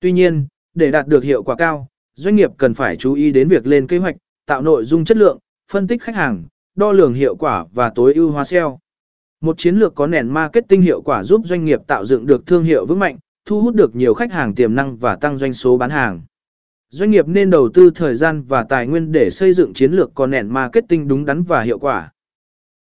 Tuy nhiên, để đạt được hiệu quả cao, doanh nghiệp cần phải chú ý đến việc lên kế hoạch, tạo nội dung chất lượng, phân tích khách hàng, đo lường hiệu quả và tối ưu hóa SEO. Một chiến lược có nền marketing hiệu quả giúp doanh nghiệp tạo dựng được thương hiệu vững mạnh, thu hút được nhiều khách hàng tiềm năng và tăng doanh số bán hàng. Doanh nghiệp nên đầu tư thời gian và tài nguyên để xây dựng chiến lược có nền marketing đúng đắn và hiệu quả.